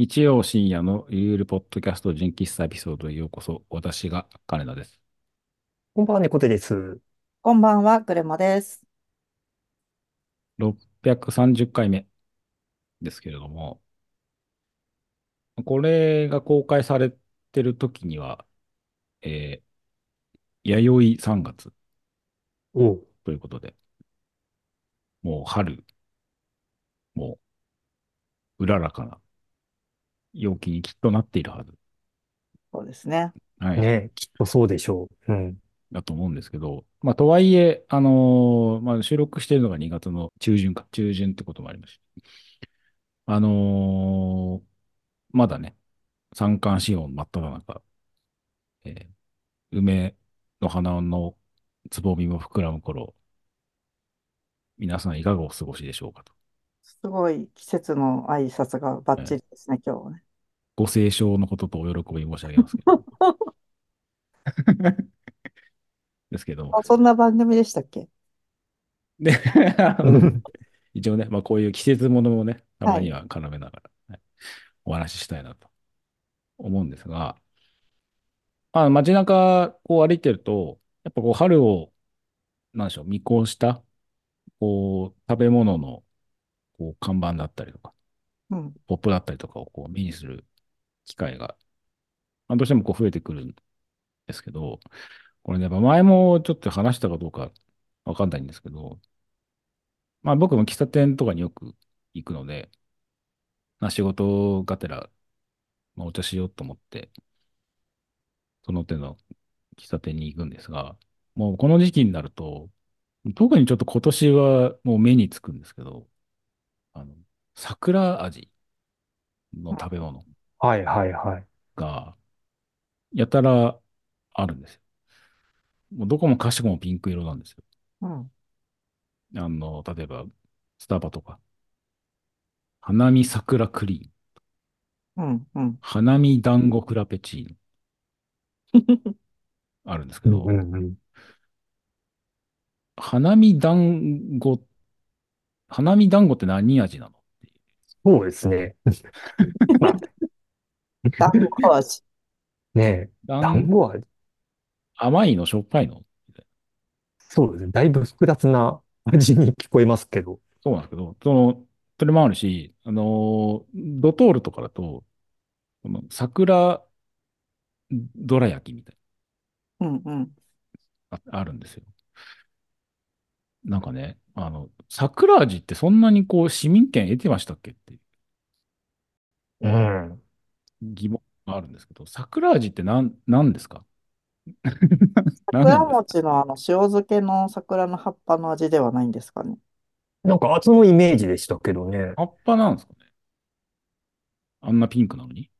日曜深夜のゆるポッドキャスト純喫茶エピソードへようこそ。私が金田です。こんばんは、猫背です。こんばんは、クレマです。630回目ですけれども、これが公開されてる時には、えー、弥生3月おう。ということで、もう春、もう、うららかな陽気にきっとなっているはず。そうですね。はい。ねきっとそうでしょう。うん。だと思うんですけど、まあ、とはいえ、あのーまあ、収録しているのが2月の中旬か、中旬ってこともありますし、あのーまだね、三寒四温真っ只中、えー梅の花のつぼみも膨らむ頃、皆さんいかがお過ごしでしょうかと。すごい季節の挨拶がバッチリですね、今日はね。ご清聴のこととお喜び申し上げますけど。ですけど。もあ、そんな番組でしたっけ？で、一応ね、まあこういう季節ものもね、たまには絡めながら、はいお話ししたいなと思うんですが、あ街中こう歩いてると、やっぱこう春を、なんでしょう、見越した、こう、食べ物のこう看板だったりとか、うん。ポップだったりとかをこう目にする機会が、まあ、どうしてもこう増えてくるんですけど、これね、やっぱ前もちょっと話したかどうかわかんないんですけど、まあ僕も喫茶店とかによく行くので、まあ仕事がてら、まあ、お茶しようと思って、その手の喫茶店に行くんですが、もうこの時期になると、特にちょっと今年はもう目につくんですけど、桜味の食べ物はいはいはい。が、やたらあるんですよ。もうどこもかしこもピンク色なんですよ。うん。あの、例えば、スタバとか、花見桜クリーム、うん。うん。花見団子フラペチーノ、あるんですけど、うんうん。花見団子、花見団子って何味なの？そうですね。まあ、団子味。ね団団子は、甘いのしょっぱいの？そうですね。だいぶ複雑な味に聞こえますけど。そうなんですけど、その、それもあるし、あのードトールとかだと、この桜どら焼きみたいうん。うん。な、ああるんですよ。なんかね、あの、桜味ってそんなにこう市民権得てましたっけっていううん。疑問があるんですけど、桜味って何、何ですか？何な桜んですか？餅のあの塩漬けの桜の葉っぱの味ではないんですかね？なんか、そのイメージでしたけどね。葉っぱなんですかね？あんなピンクなのに？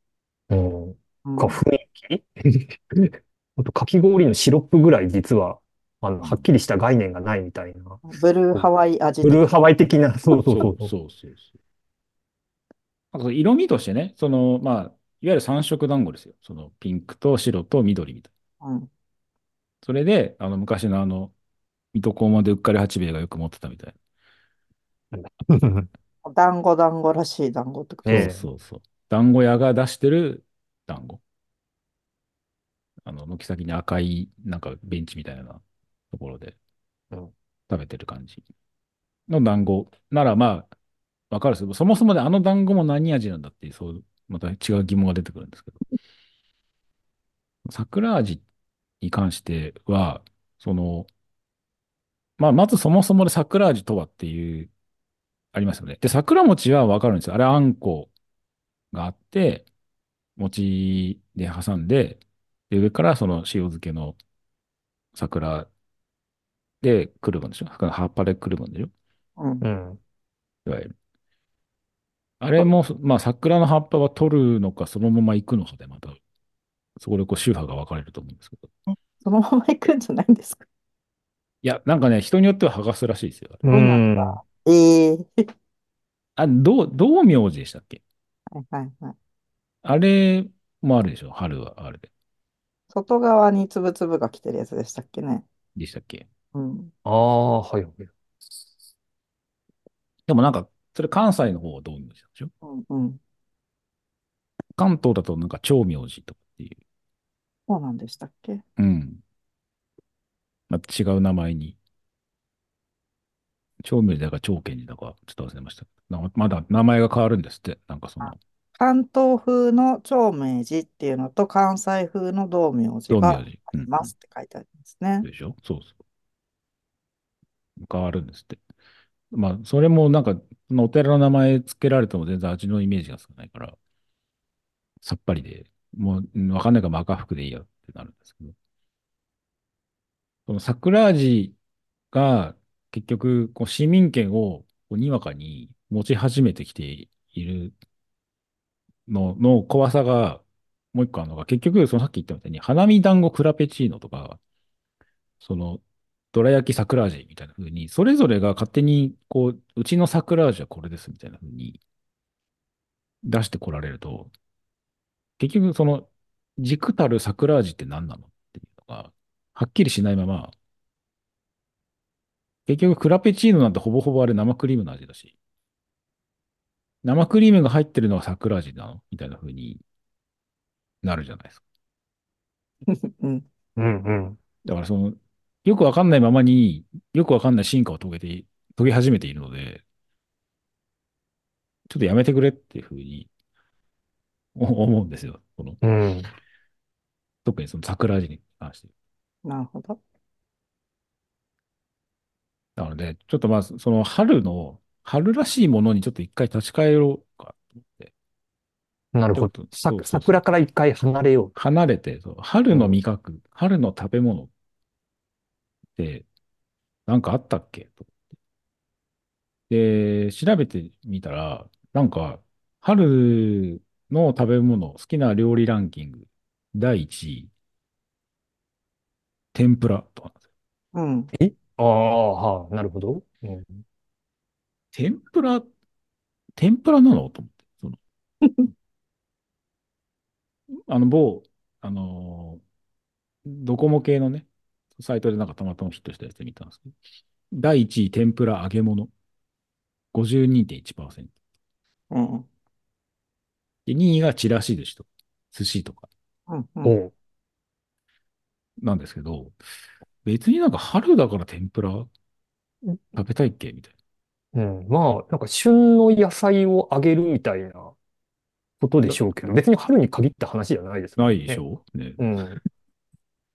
うん。うんか、雰囲気？あと、かき氷のシロップぐらい実は、あの、はっきりした概念がないみたいな。ブルーハワイ味ブルーハワイ的な、そうそうそうそうそうそう色味としてね、その、まあ、いわゆる三色団子ですよ。そのピンクと白と緑みたいな。うん。それで、あの、昔のあの、水戸黄門でうっかり八兵衛がよく持ってたみたい 団子団子らしい団子ってこと？そうそうそう。団子屋が出してる団子。あの、軒先に赤い、なんかベンチみたいなところでうん食べてる感じの団子なら、まあ、わかるんですけど、そもそもであの団子も何味なんだっていう、そう、また違う疑問が出てくるんですけど。桜味に関しては、その、まあ、まずそもそもで桜味とはっていう、ありますよね。で、桜餅はわかるんですよ。あれ、あんこがあって、餅で挟んで、で、上からその塩漬けの桜でくるむんでしょ？葉っぱでくるむんでしょ？うんう。ん。いわゆる。あれも、まあ、桜の葉っぱは取るのか、そのまま行くのかで、また、そこでこう、宗派が分かれると思うんですけど。そのまま行くんじゃないんですか？いや、なんかね、人によっては剥がすらしいですよ。うそうなんん。だええあ、どう、道明寺でしたっけ？はいはいはい。あれもあるでしょ？春はあれで。外側につぶつぶが来てるやつでしたっけね？でしたっけ？うん。ああ、はいはい。でもなんか、それ関西の方は道明寺なんでしょう？んうん。関東だとなんか長明寺とかっていう、そうなんでしたっけ？うん。まあ、違う名前に。長明寺だか長賢寺だか、ちょっと忘れました。なまだ名前が変わるんですって？なんかその、関東風の長明寺っていうのと関西風の道明寺があ道明寺。うんりますって書いてありますね。でしょ？そうそう。変わるんですって。まあ、それもなんか、お寺の名前付けられても全然味のイメージが少ないから、さっぱりで、もう、うんわかんないから赤福でいいやってなるんですけど。その桜味が結局、こう市民権をこうにわかに持ち始めてきているのの怖さが、もう一個あるのが、結局、そのさっき言ったみたいに、花見団子クラペチーノとか、その、どら焼き桜味みたいな風に、それぞれが勝手に、こう、うちの桜味はこれですみたいな風に出してこられると、結局その、軸たる桜味って何なのっていうのが、はっきりしないまま、結局クラペチーノなんてほぼほぼあれ生クリームの味だし、生クリームが入ってるのは桜味なのみたいな風になるじゃないですか。うん。うんうん。だからその、よくわかんないままによくわかんない進化を遂げて、遂げ始めているので、ちょっとやめてくれっていうふうにお思うんですよ。このうん。特にその桜味に関して。なるほど。なので、ちょっとまあ、その春の、春らしいものにちょっと一回立ち返ろうかと思って、なるほど。ちょっとさそうそうそう桜から一回離れよう。離れて、そう春の味覚、春の食べ物って、なんかあったっけ？と。で、調べてみたら、なんか、春の食べ物、好きな料理ランキング、第1位、天ぷらとかなんですよ。うん。え？ああ、はあ、なるほど。うん。天ぷら、天ぷらなの？と思って。その あの、某、あのードコモ系のね、サイトでなんかたまたまヒットしたやつ見たんですけど、第1位、天ぷら揚げ物、52.1%。うん。で、2位がちらし寿司とか、寿司とかうん。うん。なんですけど、別になんか春だから天ぷら食べたいっけ？みたいうん。まあ、なんか旬の野菜をあげるみたいなことでしょうけど、別に春に限った話じゃないですな。もんね。ないでしょ？ね。うん。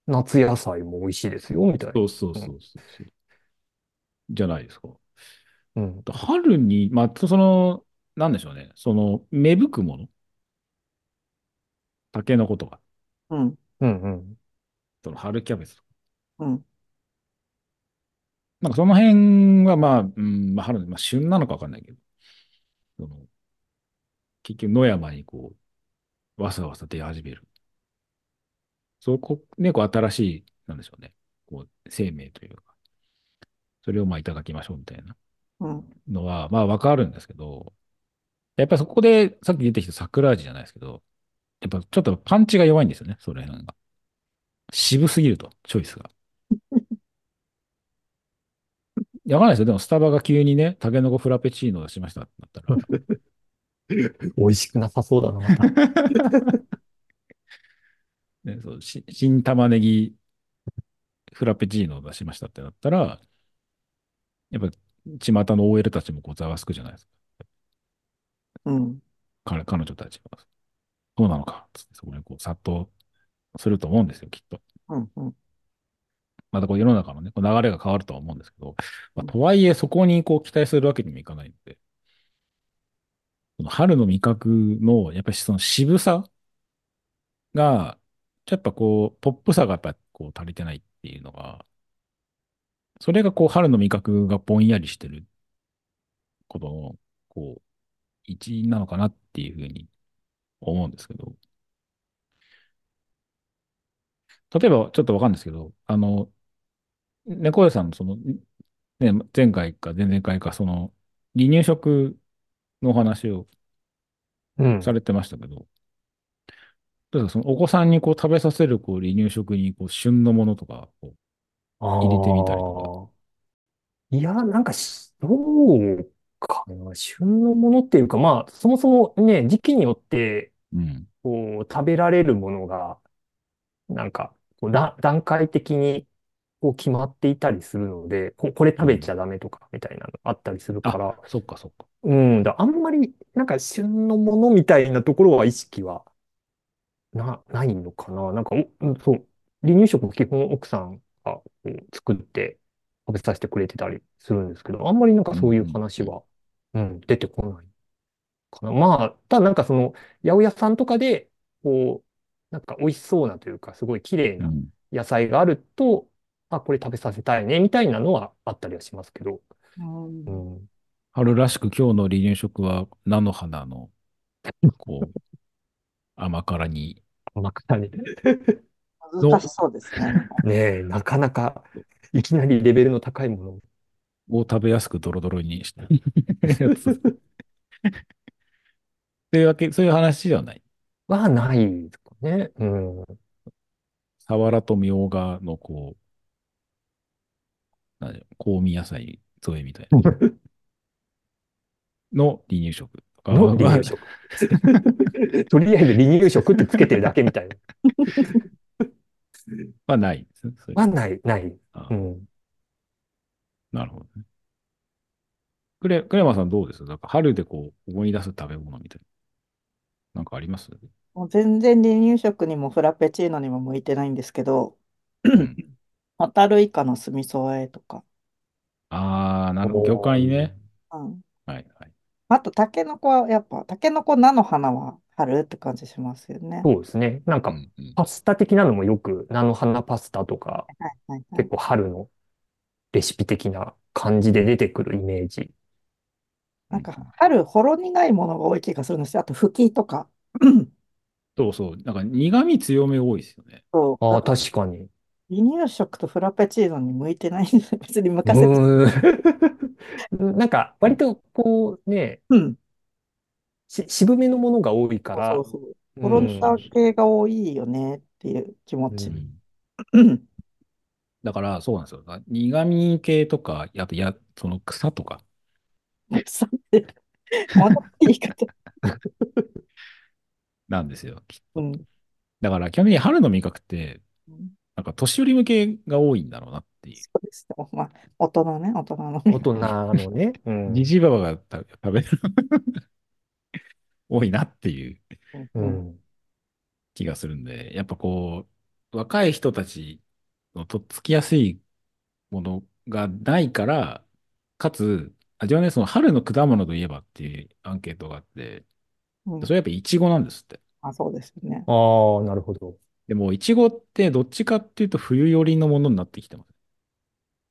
夏野菜も美味しいですよ、みたいな。そうそうそうそうそう。じゃないですか。うん。春に、まあ、その、なんでしょうね。その、芽吹くもの？タケノコとか、うん。うんうん。その春キャベツとか。うん。なんかその辺はまあ、うん、まあ春、まあ旬なのかわかんないけど、その、結局野山にこう、わさわさ出始める。そこ、ね、こう新しい、なんでしょうね。こう、生命というか、それをまあいただきましょうみたいなうん。のは、まあわかるんですけど、やっぱりそこでさっき出てきた桜味じゃないですけど、やっぱちょっとパンチが弱いんですよね、それ辺が。渋すぎると、チョイスが。いやわかんないですよ。でも、スタバが急にね、タケノコフラペチーノ出しましたってなったら、美味しくなさそうだな、また。ね、そうし新玉ねぎフラペチーノを出しましたってなったら、やっぱ、巷の OL たちもこうざわつくじゃないですか。うん。彼彼女たちは。そうなのか。つってそこにこう殺到すると思うんですよ、きっと。うん。うん。またこう世の中のね、こう流れが変わるとは思うんですけど、まあ、とはいえそこにこう期待するわけにもいかないので、その春の味覚の、やっぱりその渋さが、やっぱこう、ポップさがやっぱこう足りてないっていうのが、それがこう春の味覚がぼんやりしてることの、こう、一因なのかなっていうふうに思うんですけど、例えばちょっとわかるんですけど、あの、猫屋さんのその、ね、前回か前々回か、その、離乳食のお話をうん。されてましたけど、どうですかそのお子さんにこう食べさせるこう離乳食にこう旬のものとかこ入れてみたりといや、なんかし、どうかな。旬のものっていうか、まあ、そもそもね、時期によって、う、うん、こう、食べられるものが、なんか、こうだ段階的に、こう決まっていたりするので、こ、これ食べちゃダメとか、みたいなのあったりするかあら、、そっかそっか。うん、だあんまり、なんか旬のものみたいなところは意識は、な、ないのかな？なんか、おうんそう、離乳食基本奥さんがこう作って食べさせてくれてたりするんですけど、あんまりなんかそういう話は、うん、出てこないかな。まあ、ただなんかその、八百屋さんとかで、こう、なんか美味しそうなというか、すごい綺麗う。なん野菜があると、あ、これ食べさせたいね、みたいなのはあったりはしますけど、うんうん。春らしく今日の離乳食は菜の花の、こう、甘辛に、甘辛に。難しそうですね。ねえ、なかなか、いきなりレベルの高いものを食べやすくドロドロにした。というわけ、そういう話ではない？はないですかね。うん。サワラとみょうがのこう、なん香味野菜添えみたいな。の離乳食。の離乳食。とりあえず離乳食ってつけてるだけみたいな。はないですね。そういうはない、ない。あうん。なるほどね。クレ、クレマさんどうです？なんか春でこう思い出す食べ物みたいな。なんかあります？もう全然離乳食にもフラペチーノにも向いてないんですけど、んホタルイカの酢味噌和えとか、あー、なるほど。魚介ね。うん。あと、タケノコはやっぱ、タケノコ菜の花は春って感じしますよね。そうですね。なんか、うんうんパスタ的なのもよく、菜の花パスタとか、はいはいはい結構春のレシピ的な感じで出てくるイメージ。なんか春、ほろ苦いものが多い気がするんですよ。あと、フキとか。そうそう。なんか苦味強め多いですよね。そうああ、だから確かに。離乳食とフラペチーノに向いてないんで。別に昔は。うーん なんか、割とこうね、うん。し渋めのものが多いからそう、そう。うほろん苦系が多いよねっていう気持ちう。んうん。だからそうなんですよ。苦味系とか、あとや、その草とか。さて、ものって言い方。なんですよ。きうん。だから基本的に春の味覚って、か年寄り向けが多いんだろうなっていう。そうですね。まあ、大人ね、大人の。大人のね、うんじじばばが食べ食べる多いなっていう。気がするんで、やっぱこう、若い人たちのとっつきやすいものがないから、かつ、あ、自分ね、その春の果物といえばっていうアンケートがあって、うんそれやっぱイチゴなんですって。あ、そうですよね。ああ、なるほど。でも、イチゴってどっちかっていうと冬寄りのものになってきてます。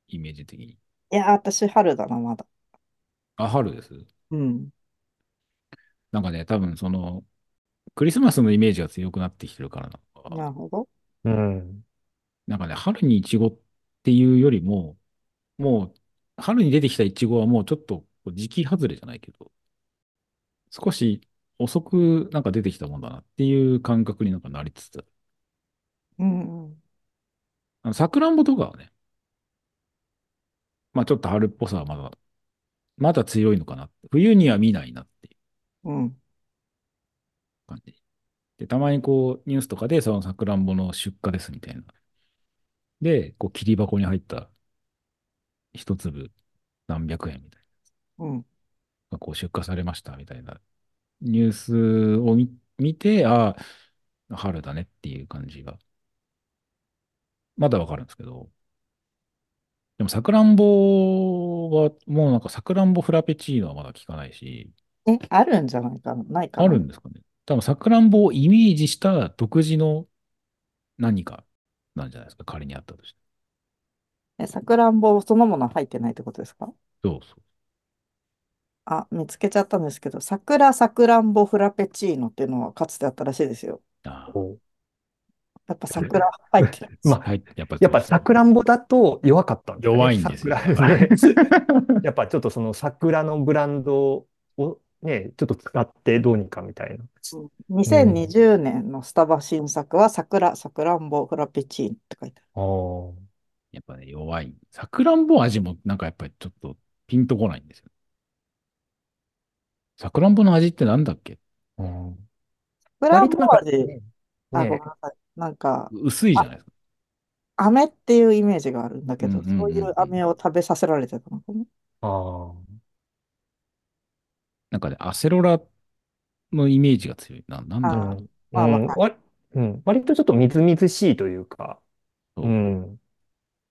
イメージ的に。いや、私、春だな、まだ。あ、春です？うん。なんかね、多分その、クリスマスのイメージが強くなってきてるからなのかなるほど。うん。なんかね、春にイチゴっていうよりも、もう、春に出てきたイチゴはもうちょっと時期外れじゃないけど、少し遅くなんか出てきたもんだなっていう感覚になんかなりつつある。うんうん。あの、さくらんぼとかはね、まあちょっと春っぽさはまだ、まだ強いのかなって。冬には見ないなっていううん。感じ。で、たまにこう、ニュースとかで、そのさくらんぼの出荷ですみたいな。で、こう、切り箱に入った一粒何百円みたいうん。な。がこう、出荷されましたみたいなニュースを見、見て、ああ、春だねっていう感じが、まだわかるんですけど、でも、さくらんぼは、もうなんかさくらんぼフラペチーノはまだ聞かないし、え、あるんじゃないかな？ないかな？あるんですかね。多分、さくらんぼをイメージした独自の何かなんじゃないですか？仮にあったとして。え、さくらんぼそのものは入ってないってことですか？そうそう。あ、見つけちゃったんですけど、桜さくらんぼフラペチーノっていうのはかつてあったらしいですよ。ああこやっぱ桜入ってる。う まあ、はい、やっぱりやっぱさくらんぼだと弱かったんですよね。弱いんですよ桜ね やっぱちょっとその桜のブランドをね、ちょっと使ってどうにかみたいな。2020年のスタバ新作は桜さくらんぼフラペチーノって書いてある。あやっぱね、弱い。さくらんぼ味もなんかやっぱりちょっとピンとこないんですよ。さくらんぼの味ってなんだっけ？あ。うんさクランボ割となんか味、ね、あ、ごめんね、なさい。なんか、薄いじゃないですか。飴っていうイメージがあるんだけど、うんうんうんそういう飴を食べさせられてたのかな。ああ、なんかね、アセロラのイメージが強い。な、なんだろうな。うん、まあうんわかわうん、割とちょっとみずみずしいというか、そううん、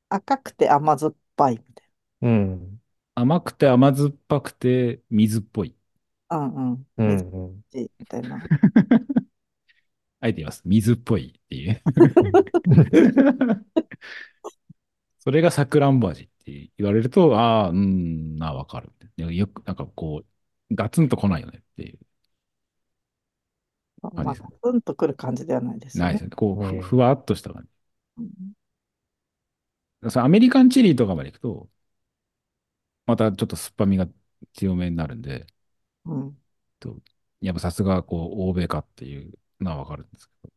赤くて甘酸っぱいみたいうん、甘くて甘酸っぱくて水っぽい。な。うんうん。うん、水うん。味みたいな。あえて言います。水っぽいっていう。それがさくらんぼ味って言われると、ああ、うん、なあ、わかる。よく、なんかこう、ガツンと来ないよねっていう。まあ、ガツンとくる感じではないですよね。ないですね。こう、ふわっとした感うんじ。そのアメリカンチリとかまで行くと、またちょっと酸っぱみが強めになるんで、うん。とやっぱさすがこう欧米かっていうのはわかるんですけど、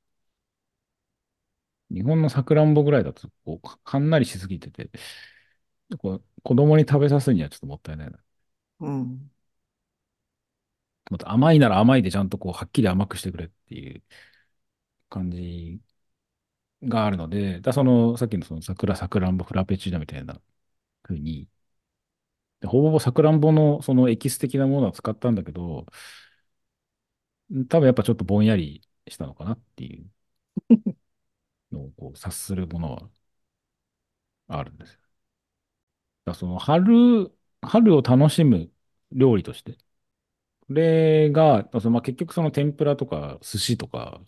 日本のさくらんぼぐらいだとこうかんなりしすぎてて、こう子供に食べさすにはちょっともったいないな。うん。もっと甘いなら甘いでちゃんとこうはっきり甘くしてくれっていう感じがあるので、だそのさっきのその桜さくらんぼフラペチーノみたいな風に、でほぼほぼさくらんぼのそのエキス的なものは使ったんだけど、多分やっぱちょっとぼんやりしたのかなっていうのをこう察するものはあるんですよ。だその春、春を楽しむ料理として、これが、そのまあ、結局その天ぷらとか寿司とか、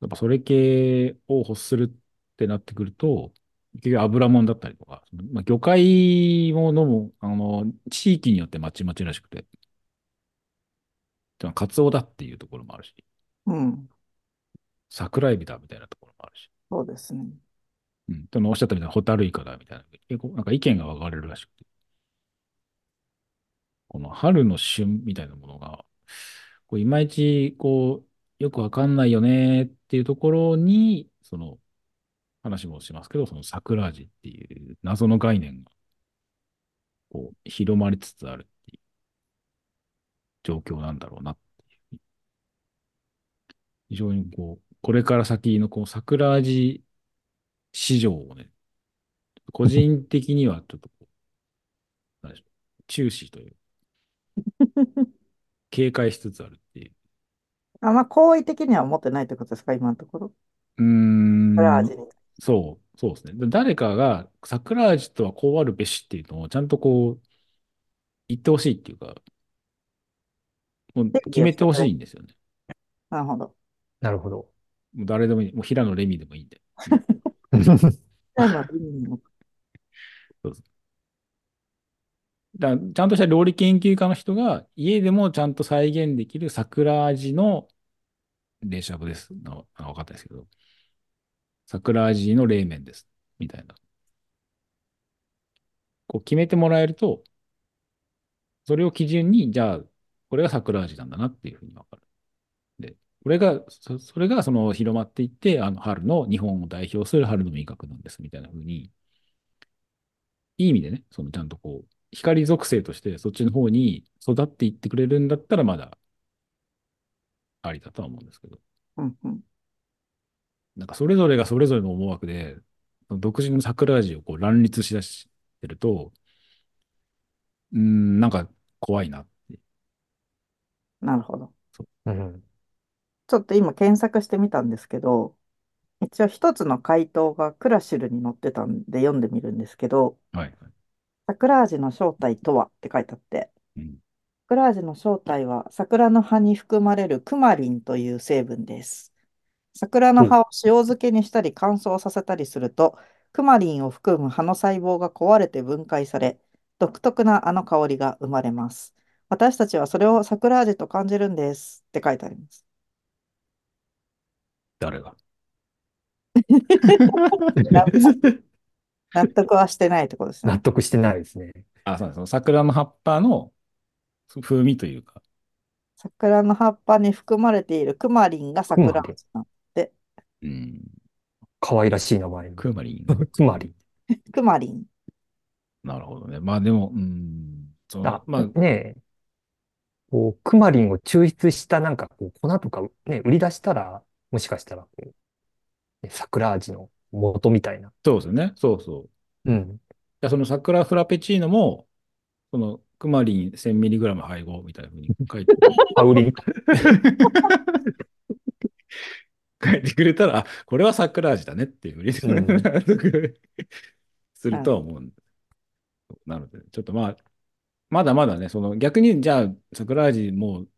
やっぱそれ系を欲するってなってくると、結局油もんだったりとか、まあ、魚介ものも、あの、地域によってまちまちらしくて、カツオだっていうところもあるし、うん。桜エビだみたいなところもあるし、そうですね。うん。でもおっしゃったみたいなホタルイカだみたいな、結構なんか意見が分かれるらしくて、この春の旬みたいなものが、こういまいちこう、よくわかんないよねっていうところに、その話もしますけど、その桜味っていう謎の概念が、こう、広まりつつあるっていう状況なんだろうなっ。非常にこう、これから先のこう桜味市場をね、個人的にはちょっとこう、なんでしょう、注視という、警戒しつつあるっていう。あんま好意的には思ってないってことですか、今のところ。うーんこれは味に。そう、そうですね。で誰かが桜味とはこうあるべしっていうのをちゃんとこう言ってほしいっていうか、もう決めてほしいんですよね。なるほど。なるほど。もう誰でもいい。もう平野レミでもいいんで。なのでうんだちゃんとした料理研究家の人が家でもちゃんと再現できる桜味の冷しゃぶです。なあ分かったですけど。桜味の冷麺です。みたいな。こう決めてもらえると、それを基準に、じゃあ、これが桜味なんだなっていうふうに分かる。で、これが、そそれがその広まっていって、あの春の日本を代表する春の味覚なんですみたいなふうに、いい意味でね、そのちゃんとこう、光属性としてそっちの方に育っていってくれるんだったらまだありだとは思うんですけど、うんうん。なんかそれぞれがそれぞれの思惑で、独自の桜味をこう乱立しだしてると、うーん、なんか怖いなって。なるほど。うん。ちょっと今検索してみたんですけど、一応一つの回答がクラシルに載ってたんで読んでみるんですけど、はい。桜味の正体とはって書いてあって、うん桜味の正体は桜の葉に含まれるクマリンという成分です。桜の葉を塩漬けにしたり乾燥させたりすると、クマリンを含む葉の細胞が壊れて分解され、独特なあの香りが生まれます。私たちはそれを桜味と感じるんですって書いてあります。誰が？納得はしてないってことですね。納得してないですね。あ、そうです。その桜の葉っぱの風味というか、桜の葉っぱに含まれているクマリンが桜味なの。うん、可愛らしい名前。クーマリン。つまり。クマリン。なるほどね。まあでも、うん、そのあ、まあ、ねえ。こう、クマリンを抽出したなんかこう粉とかね、売り出したら、もしかしたらこう、ね桜味の元みたいな。そうですよね。そうそう。うん。じゃあその桜フラペチーノも、そのクマリン 1000mg 配合みたいなふうに書いて、パウリン。書いてくれたら、あ、これは桜味だねっていうふうにうんするとは思うんです。なので、ちょっとまあ、まだまだね、その逆にじゃあ桜味もう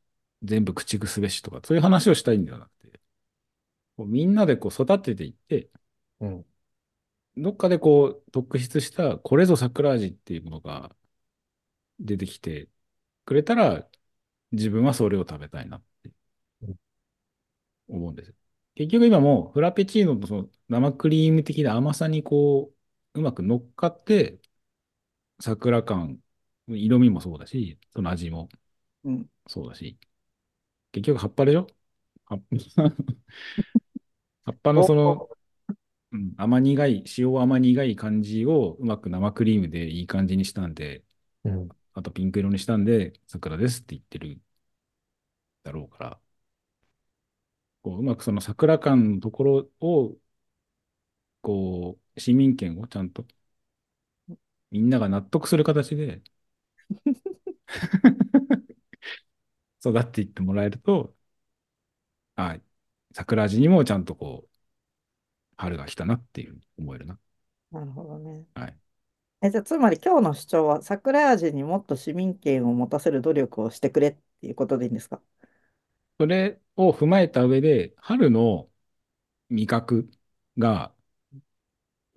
全部駆逐すべしとか、そういう話をしたいんではなこうみんなでこう育てていって、うん。どっかでこう特筆したこれぞ桜味っていうものが出てきてくれたら自分はそれを食べたいなって思うんです。結局今もうフラペチーノのその生クリーム的な甘さにこううまく乗っかって桜感、色味もそうだし、その味もうん。そうだし、結局葉っぱでしょ？葉っ葉っぱのその、うん、甘苦い、塩甘苦い感じをうまく生クリームでいい感じにしたんで、うん。あとピンク色にしたんで、桜ですって言ってるだろうから、こううまくその桜感のところを、こう、市民権をちゃんと、みんなが納得する形で 育っていってもらえると、あ、桜味にもちゃんとこう、春が来たなっていう思えるな。なるほどね。はい。え、じゃあ、つまり今日の主張は、桜味にもっと市民権を持たせる努力をしてくれっていうことでいいんですか？それを踏まえた上で、春の味覚が、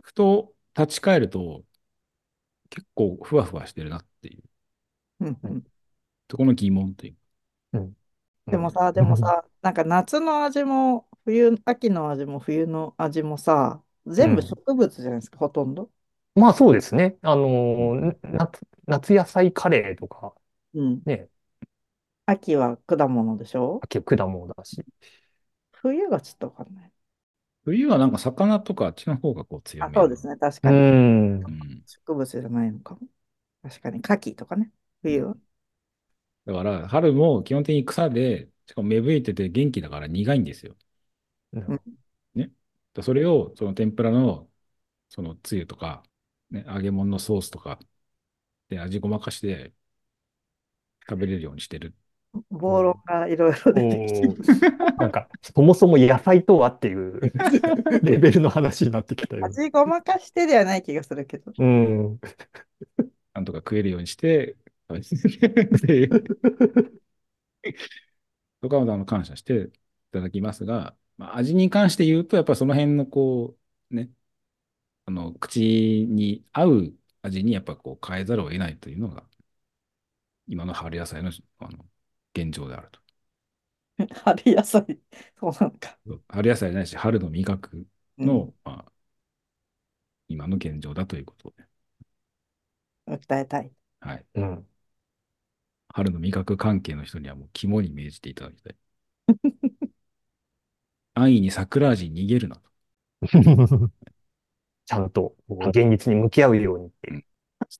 ふと立ち返ると、結構ふわふわしてるなっていう、うんうん。そこの疑問という。でもさ、でもさ、なんか夏の味も冬、秋の味も冬の味もさ、全部うん植物じゃないですか、ほとんど。まあそうですね。あのー、夏、夏野菜カレーとか、うん。ね、秋は果物でしょ？秋は果物だし。冬がちょっとわかんない。冬はなんか魚とかあっちの方がこう強あ、め。そうですね、確うかに。ん。うん。植物じゃないのかも。確かに、牡蠣とかね、冬は。だから、春も基本的に草で、しかも芽吹いてて元気だから苦いんですよ。うんでそれを、その天ぷらの、そのつゆとか、ね、揚げ物のソースとかで味ごまかして食べれるようにしてる。暴論がいろいろ出てきておーなんか、そもそも野菜とはっていう レベルの話になってきたよ。味ごまかしてではない気がするけど。うん。なんとか食えるようにして、食べてるっていうとかはあの感謝していただきますが、まあ、味に関して言うと、やっぱりその辺のこう、ね、あの、口に合う味にやっぱこう変えざるを得ないというのが、今の春野菜のあの現状であると。春野菜、そうなのか。春野菜ないし、春の味覚の、うんまあ、今の現状だということで、訴えたい。はい。うん。春の味覚関係の人にはもう肝に銘じていただきたい。安易に桜味に逃げるなと。ちゃんと現実に向き合うようにっていう。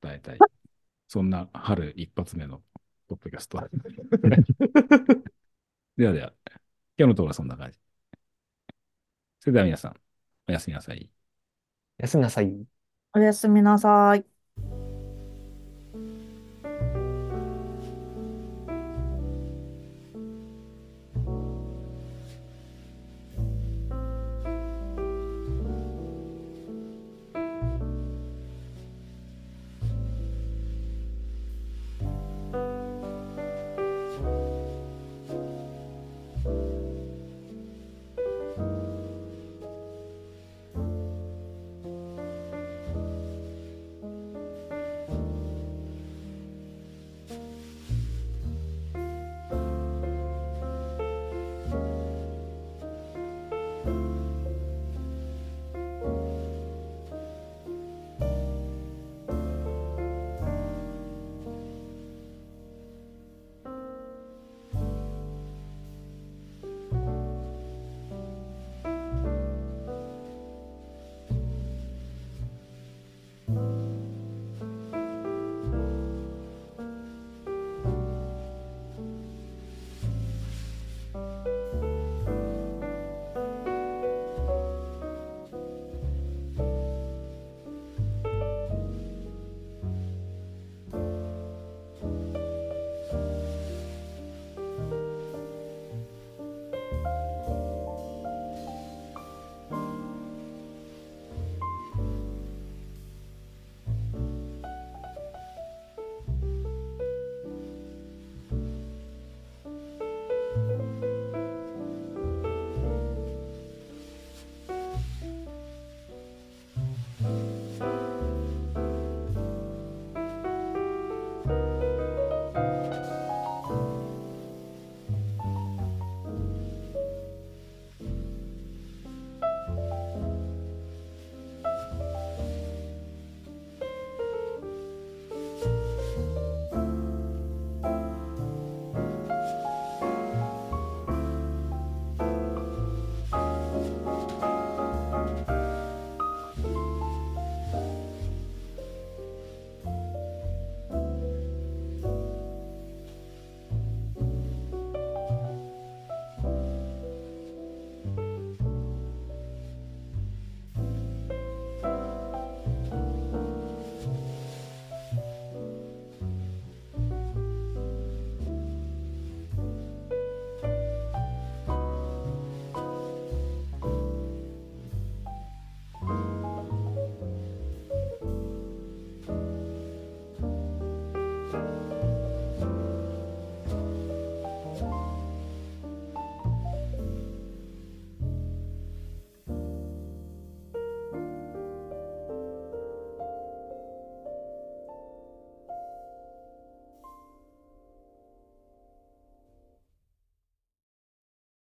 伝えたい。そんな春一発目のポッドキャスト。ではでは、今日のところはそんな感じ。それでは皆さん、おやすみなさい。おやすみなさい。おやすみなさい。